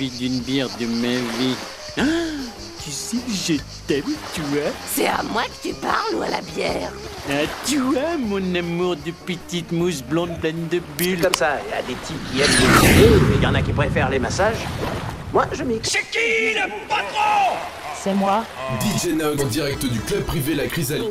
envie d'une bière de ma vie. Ah, tu sais, je t'aime, tu vois. C'est à moi que tu parles ou à la bière Ah, tu vois, mon amour de petite mousse blonde pleine de bulles. Comme ça, il y a des types qui aiment les et il y en a qui préfèrent les massages. Moi, je mixe. C'est qui le patron? C'est moi. DJ Nog en direct du club privé La Chrysalide.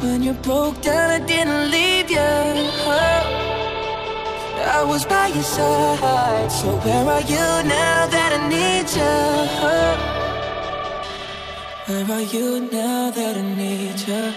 When you broke down, I didn't leave you. I was by your side. So where are you now that I need you? Where are you now that I need you?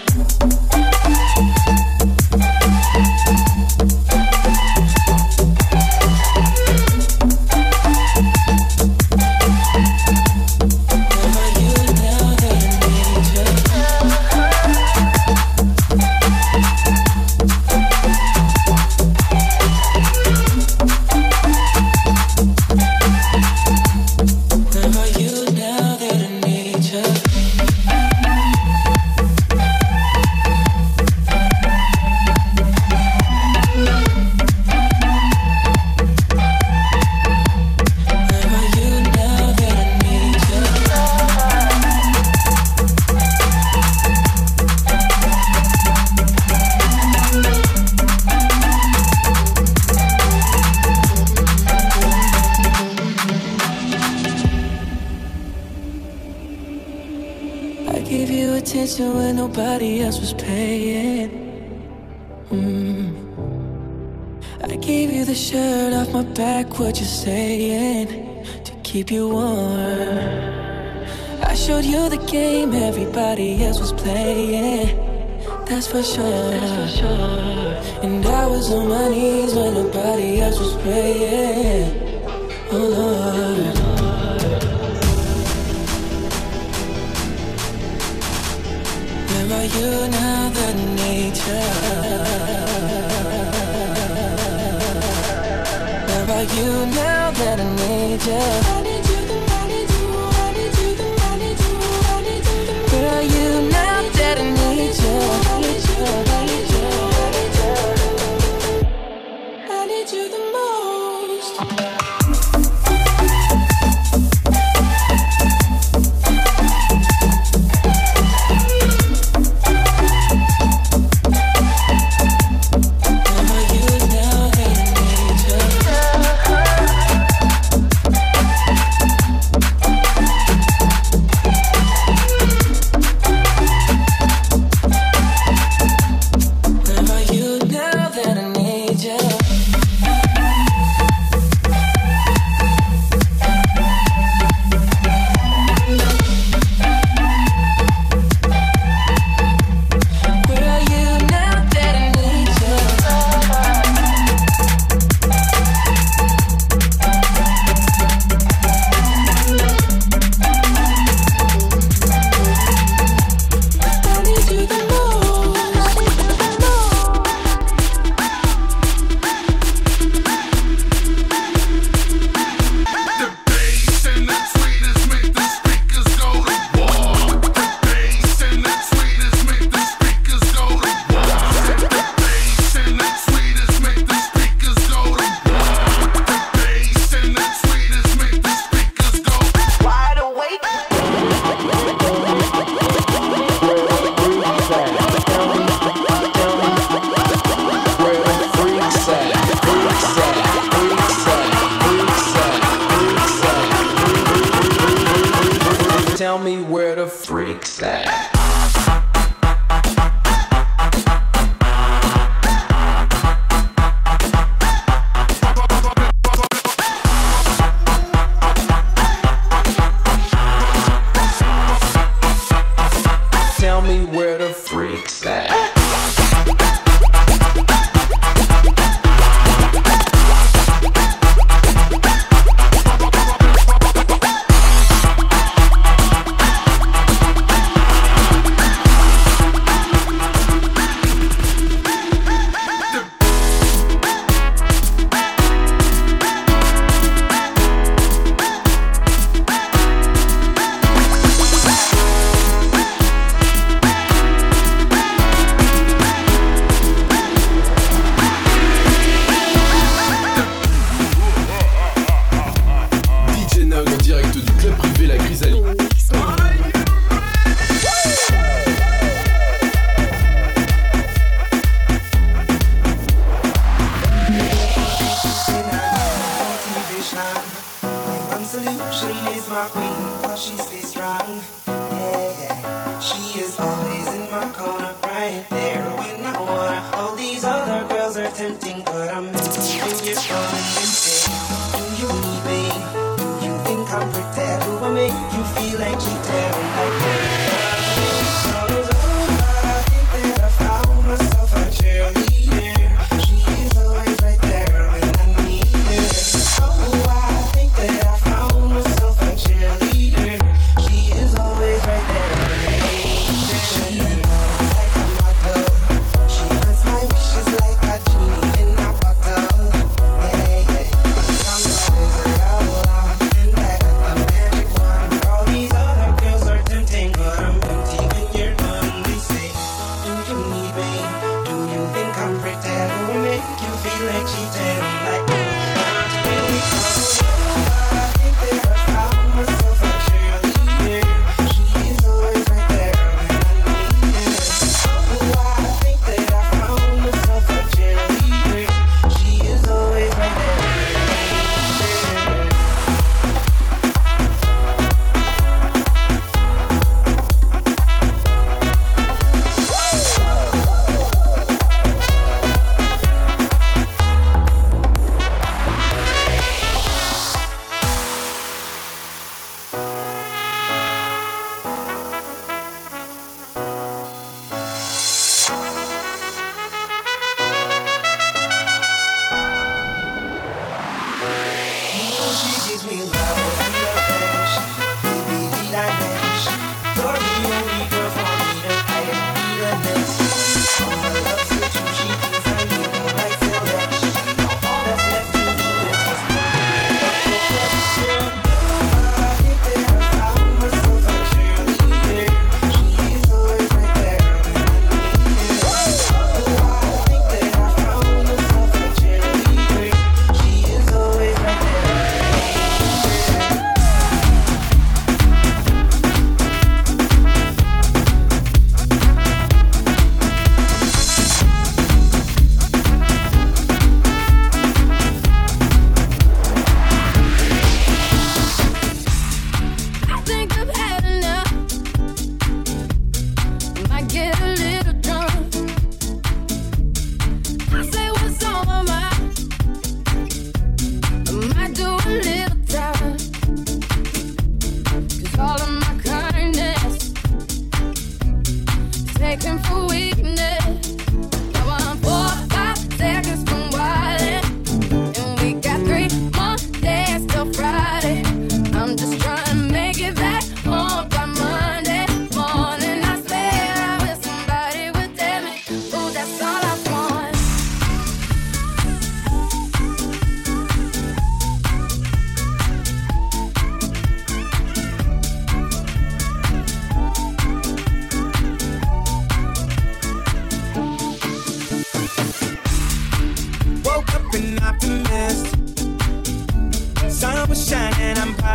Keep you warm. I showed you the game everybody else was playing. That's for sure. And I was on my knees when nobody else was praying. Oh Lord. Are you now that I need you? Now that I?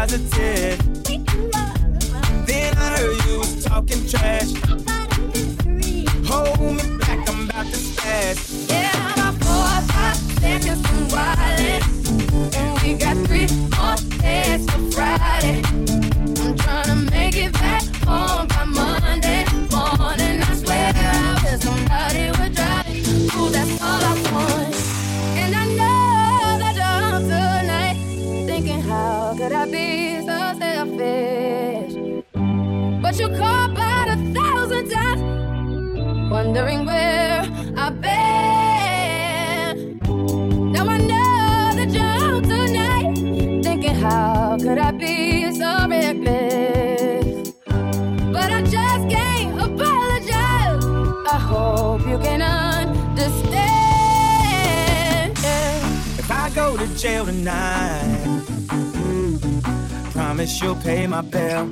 positive. Then I heard you was talking trash. Hold me back, I'm about to smash. wondering where I've been. Now I know that you're tonight, thinking how could I be so reckless? But I just can't apologize. I hope you can understand. If I go to jail tonight, hmm, promise you'll pay my bill.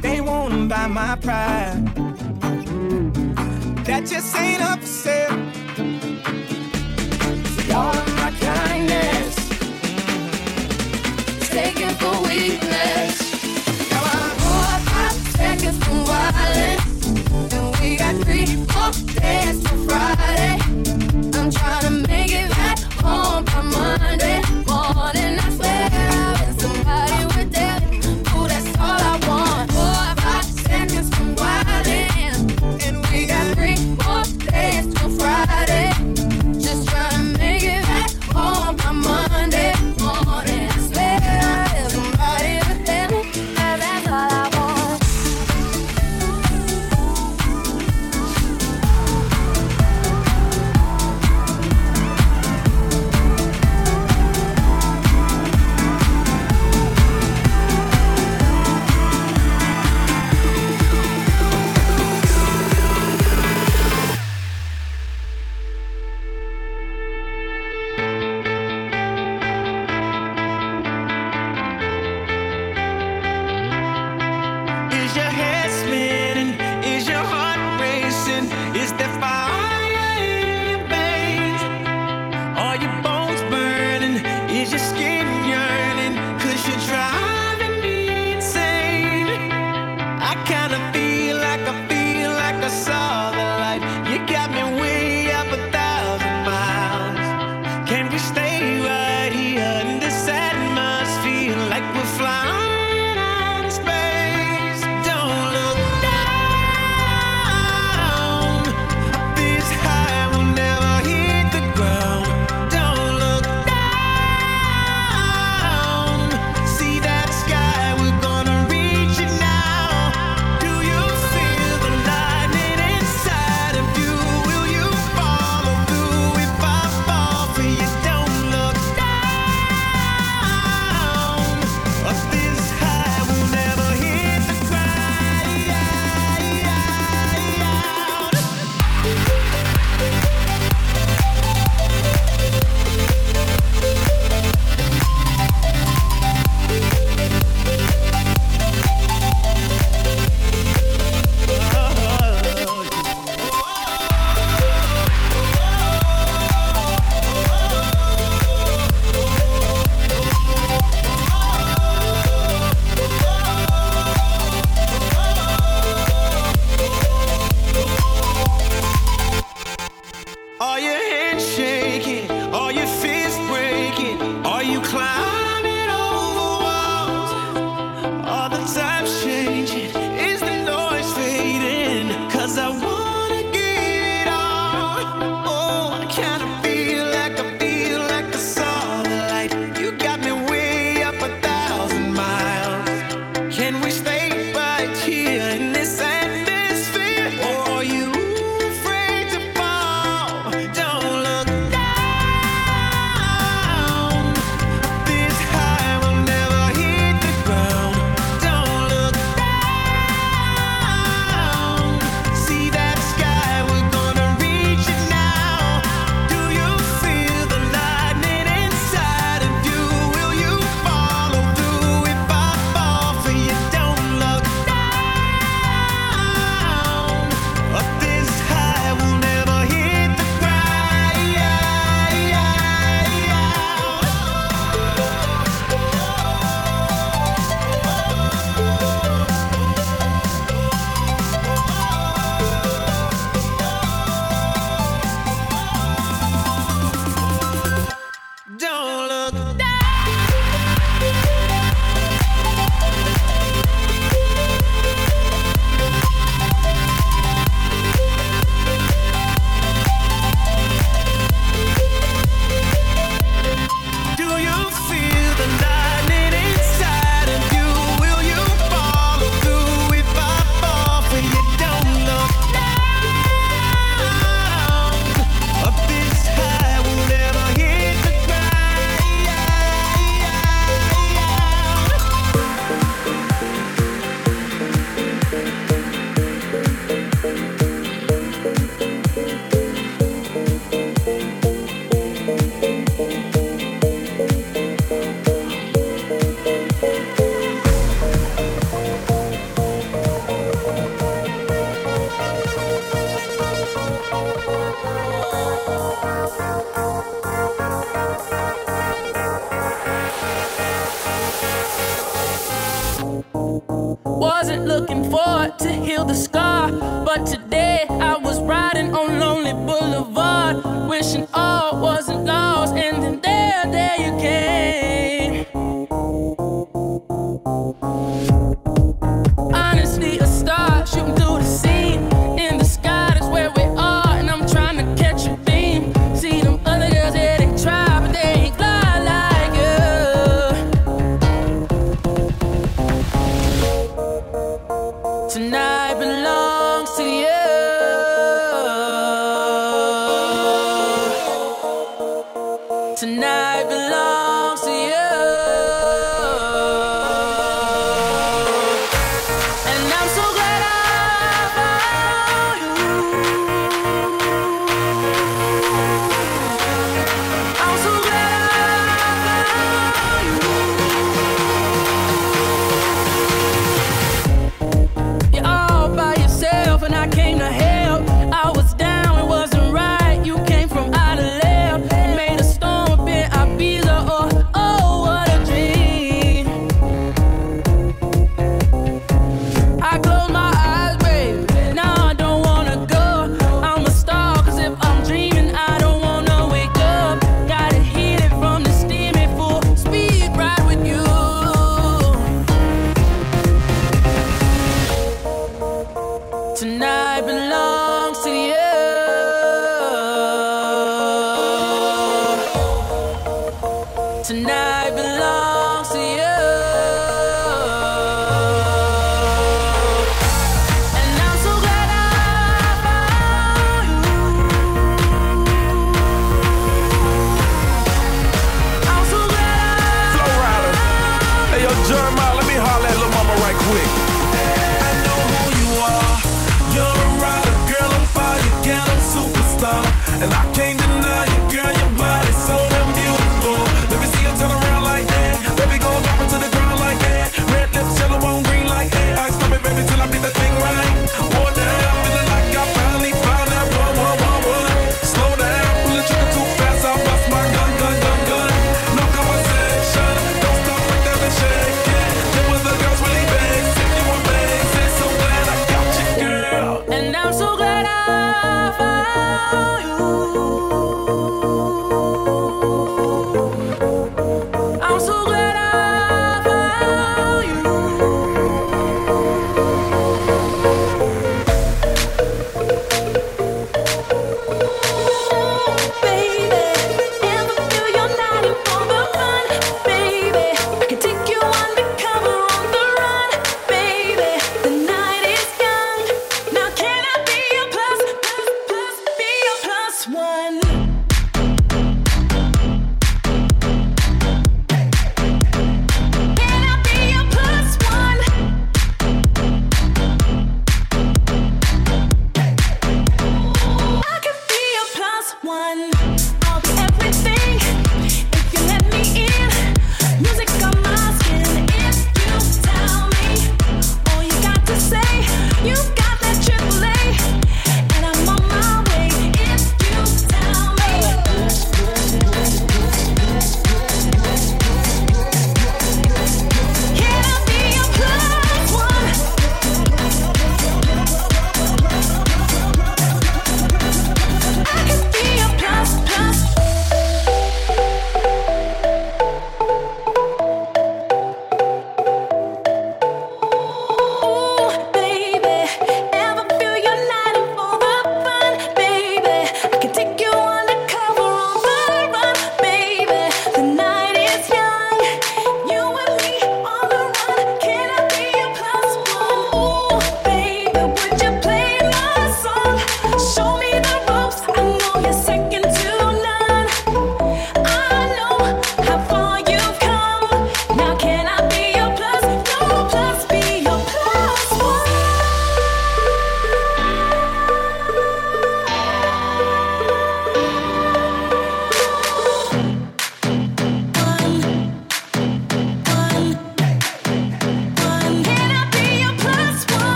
they won't buy my pride that just ain't up for sale. All of my kindness, mm-hmm. take for weakness.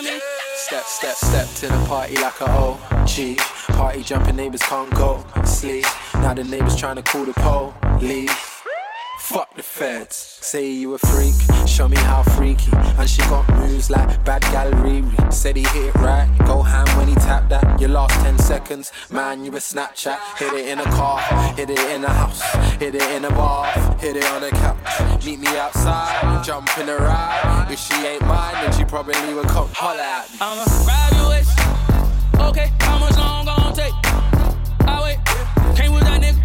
Me. Step, step, step to the party like a OG. Party jumping neighbors can't go sleep. Now the neighbors trying to call the police. Fuck the feds. Say you a freak, show me how freaky. And she got moves like bad gal Riri. Said he hit it right, go ham when he tapped that. Your last 10 seconds, man, you a Snapchat. Hit it in a car, hit it in a house, hit it in a bar, hit it on a couch. Meet me outside, jump in the ride. If she ain't mine, then she probably would come holler at me. I'ma grab waist. Okay, how much long gon' take? I wait, came with that nigga.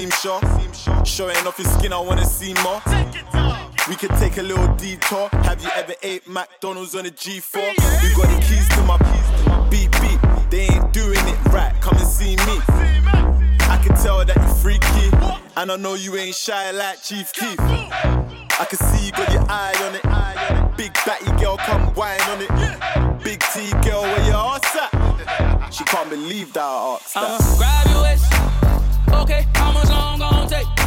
Seem sure. Showing off your skin, I wanna see more. We could take a little detour. Have you ever ate McDonald's on a G4? You got the keys to my beep beep. They ain't doing it right. Come and see me. I can tell that you're freaky, and I know you ain't shy like Chief Keef. I can see you got your eye on it. Big batty girl, come whine on it. Big T girl, where your ass at? She can't believe that I asked that. I'ma grab your waist. Okay, how much long gon' take?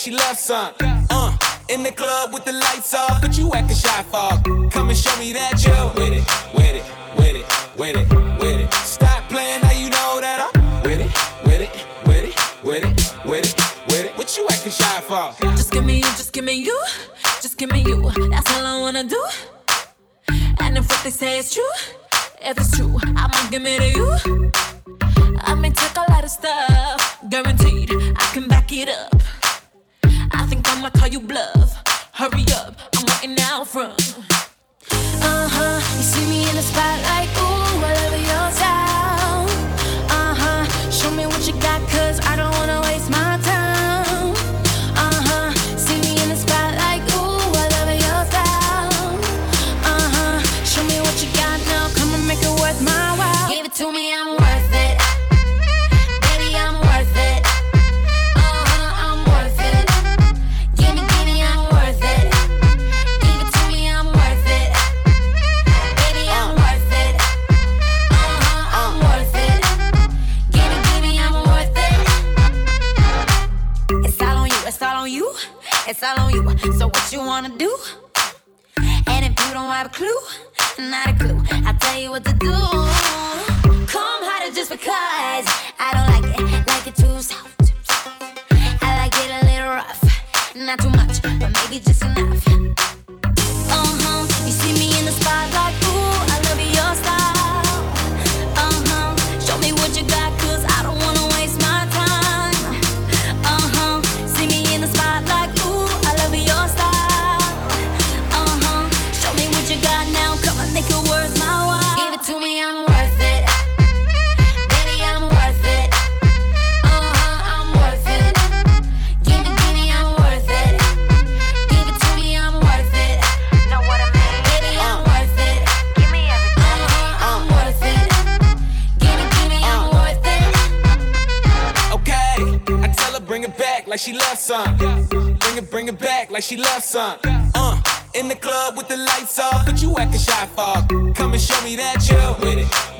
she loves some. like she loves some. Uh, in the club with the lights off, but you acting shy fog. Come and show me that you're with it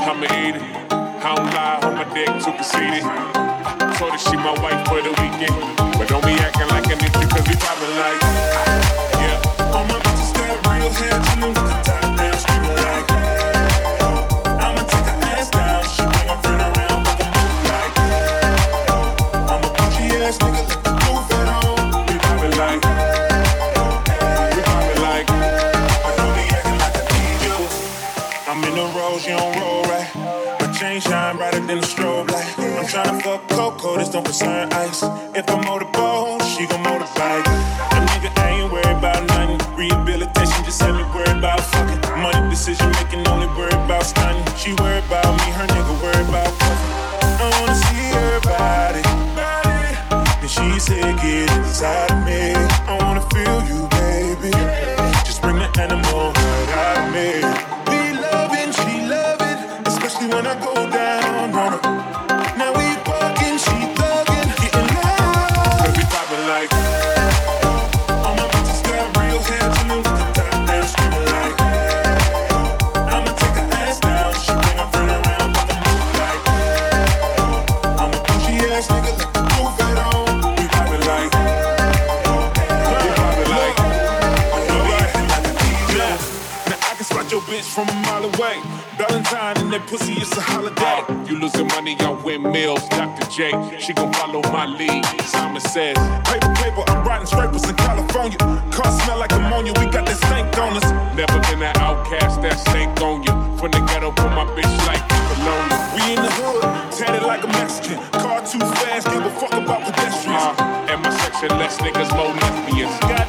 I'ma eat it. I don't lie on my dick to conceited. I told her she my wife for the weekend. But don't be acting like an nigga, cause we poppin' like, yeah. All my bitches got real hair, like. I'm tryna fuck Coco, this don't concern ice. If I'm motorboat, she gon' motorbike. A nigga ain't worried about nothing. Rehabilitation just had me worried about fucking. Money decision making, only worried about stunning. She worried about me, her nigga worried about fucking. I wanna see her body. And she said, get inside of me. I wanna feel you, pussy, it's a holiday. You losing money on windmills, Dr. J. She gon' follow my lead. Simon says, Paper, paper, I'm riding scrapers in California. Car smell like ammonia, we got that stank on us. Never been an outcast that stank on you. From the ghetto, put my bitch like cologne. We in the hood, tatted like a Mexican. Car too fast, give a fuck about pedestrians. Uh, and my section less niggas, more lesbians. Got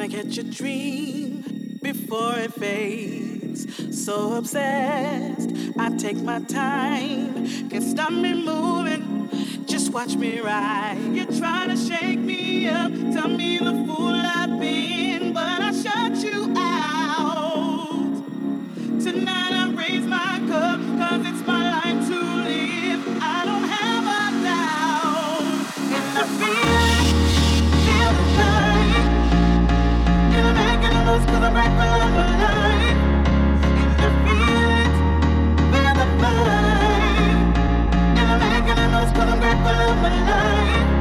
trying to catch a dream before it fades. So obsessed, I take my time. Can't stop me moving, just watch me ride. You're trying to shake me up, tell me the fool I've been, but I shut you my life